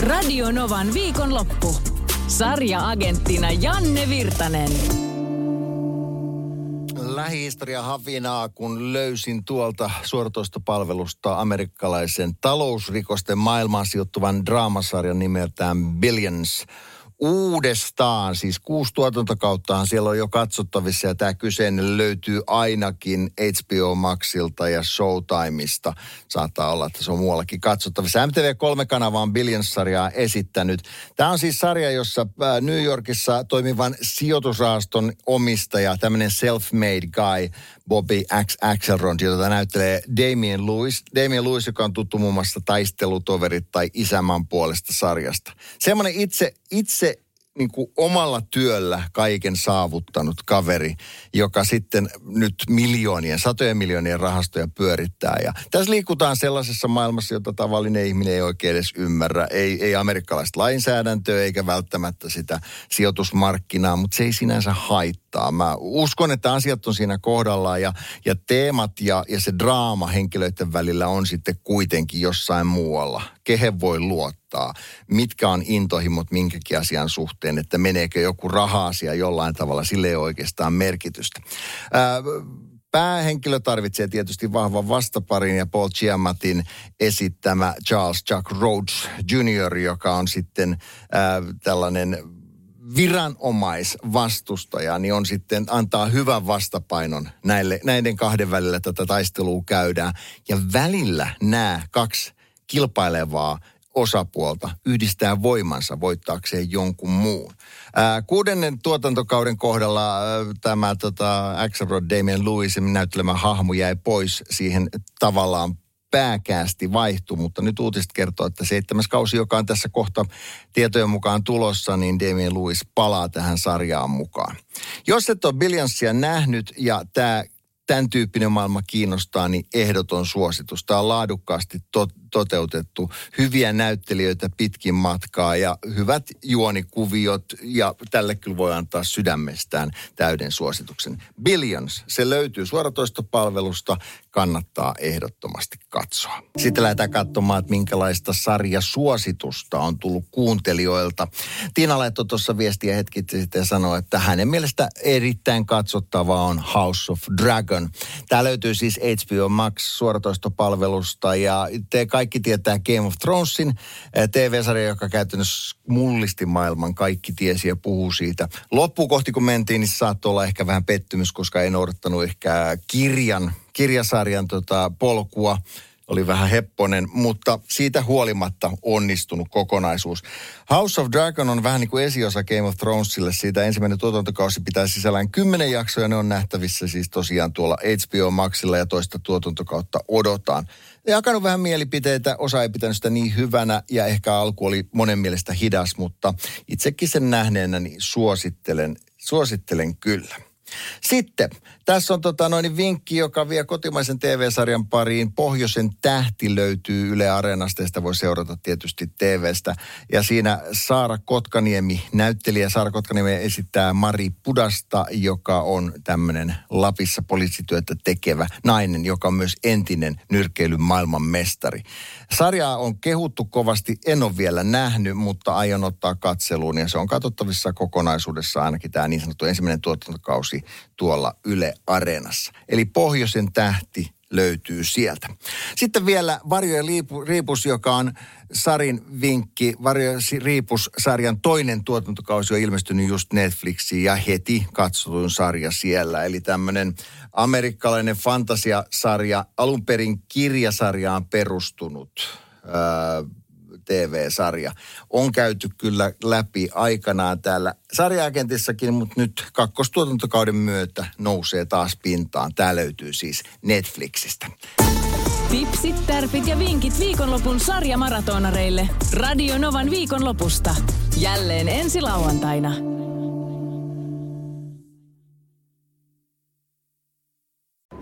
Radio Novan viikonloppu. Sarja-agenttina Janne Virtanen. Lähihistoria havinaa, kun löysin tuolta suoratoistopalvelusta amerikkalaisen talousrikosten maailmaan sijoittuvan draamasarjan nimeltään Billions – uudestaan, siis kuusi tuotantokauttahan siellä on jo katsottavissa ja tämä kyseinen löytyy ainakin HBO Maxilta ja Showtimeista. Saattaa olla, että se on muuallakin katsottavissa. MTV3-kanava on Billions-sarjaa esittänyt. Tämä on siis sarja, jossa äh, New Yorkissa toimivan sijoitusrahaston omistaja, tämmöinen self-made guy, Bobby X. Axelrod, jota näyttelee Damien Lewis. Damien Lewis, joka on tuttu muun muassa taistelutoverit tai isämän puolesta sarjasta. Semmoinen itse, itse niin kuin omalla työllä kaiken saavuttanut kaveri, joka sitten nyt miljoonien, satojen miljoonien rahastoja pyörittää. Ja tässä liikutaan sellaisessa maailmassa, jota tavallinen ihminen ei oikein edes ymmärrä. Ei, ei amerikkalaista lainsäädäntöä eikä välttämättä sitä sijoitusmarkkinaa, mutta se ei sinänsä haittaa. Mä uskon, että asiat on siinä kohdallaan ja, ja teemat ja, ja se draama henkilöiden välillä on sitten kuitenkin jossain muualla. Kehen voi luottaa? mitkä on intohimot minkäkin asian suhteen, että meneekö joku raha-asia jollain tavalla, sille ei oikeastaan merkitystä. Ää, päähenkilö tarvitsee tietysti vahvan vastaparin ja Paul Giamatin esittämä Charles Jack Rhodes Jr., joka on sitten ää, tällainen viranomaisvastustaja, niin on sitten antaa hyvän vastapainon näille, näiden kahden välillä tätä taistelua käydään. Ja välillä nämä kaksi kilpailevaa osapuolta yhdistää voimansa voittaakseen jonkun muun. Ää, kuudennen tuotantokauden kohdalla ää, tämä tota, Axelrod Damien Lewisin näyttelemä hahmo jäi pois siihen tavallaan pääkäästi vaihtui, mutta nyt uutiset kertoo, että seitsemäs kausi, joka on tässä kohta tietojen mukaan tulossa, niin Damien Lewis palaa tähän sarjaan mukaan. Jos et ole Billionsia nähnyt ja tämä tämän tyyppinen maailma kiinnostaa, niin ehdoton suositus. Tämä on laadukkaasti to- toteutettu, hyviä näyttelijöitä pitkin matkaa ja hyvät juonikuviot ja tälle kyllä voi antaa sydämestään täyden suosituksen. Billions, se löytyy suoratoistopalvelusta, kannattaa ehdottomasti katsoa. Sitten lähdetään katsomaan, että minkälaista sarjasuositusta on tullut kuuntelijoilta. Tiina laittoi tuossa viestiä hetki sitten ja sanoi, että hänen mielestä erittäin katsottavaa on House of Dragon. Tämä löytyy siis HBO Max suoratoistopalvelusta ja te kaikki tietää Game of Thronesin eh, TV-sarja, joka käytännössä mullisti maailman. Kaikki tiesi ja puhuu siitä. Loppuun kohti kun mentiin, niin saattoi olla ehkä vähän pettymys, koska en odottanut ehkä kirjan, kirjasarjan tota, polkua oli vähän hepponen, mutta siitä huolimatta onnistunut kokonaisuus. House of Dragon on vähän niin kuin esiosa Game of Thronesille. Siitä ensimmäinen tuotantokausi pitää sisällään kymmenen jaksoa ja ne on nähtävissä siis tosiaan tuolla HBO Maxilla ja toista tuotantokautta odotaan. Jakanut vähän mielipiteitä, osa ei pitänyt sitä niin hyvänä ja ehkä alku oli monen mielestä hidas, mutta itsekin sen nähneenä niin suosittelen, suosittelen kyllä. Sitten, tässä on tota noin vinkki, joka vie kotimaisen TV-sarjan pariin. Pohjoisen tähti löytyy Yle Areenasta ja sitä voi seurata tietysti TVstä. Ja siinä Saara Kotkaniemi, näyttelijä Saara Kotkaniemi esittää Mari Pudasta, joka on tämmöinen Lapissa poliisityötä tekevä nainen, joka on myös entinen nyrkkeilyn maailman mestari. Sarjaa on kehuttu kovasti, en ole vielä nähnyt, mutta aion ottaa katseluun ja se on katsottavissa kokonaisuudessa ainakin tämä niin sanottu ensimmäinen tuotantokausi tuolla Yle Areenassa. Eli Pohjoisen tähti löytyy sieltä. Sitten vielä Varjo ja Riipus, joka on Sarin vinkki. Varjo Riipus-sarjan toinen tuotantokausi on ilmestynyt just Netflixiin ja heti katsotuin sarja siellä. Eli tämmöinen amerikkalainen fantasiasarja, alun perin kirjasarjaan perustunut. Öö, TV-sarja. On käyty kyllä läpi aikanaan täällä sarjaagentissakin, mutta nyt kakkostuotantokauden myötä nousee taas pintaan. Tämä löytyy siis Netflixistä. Tipsit, tärpit ja vinkit viikonlopun sarjamaratonareille. Radio Novan viikonlopusta. Jälleen ensi lauantaina.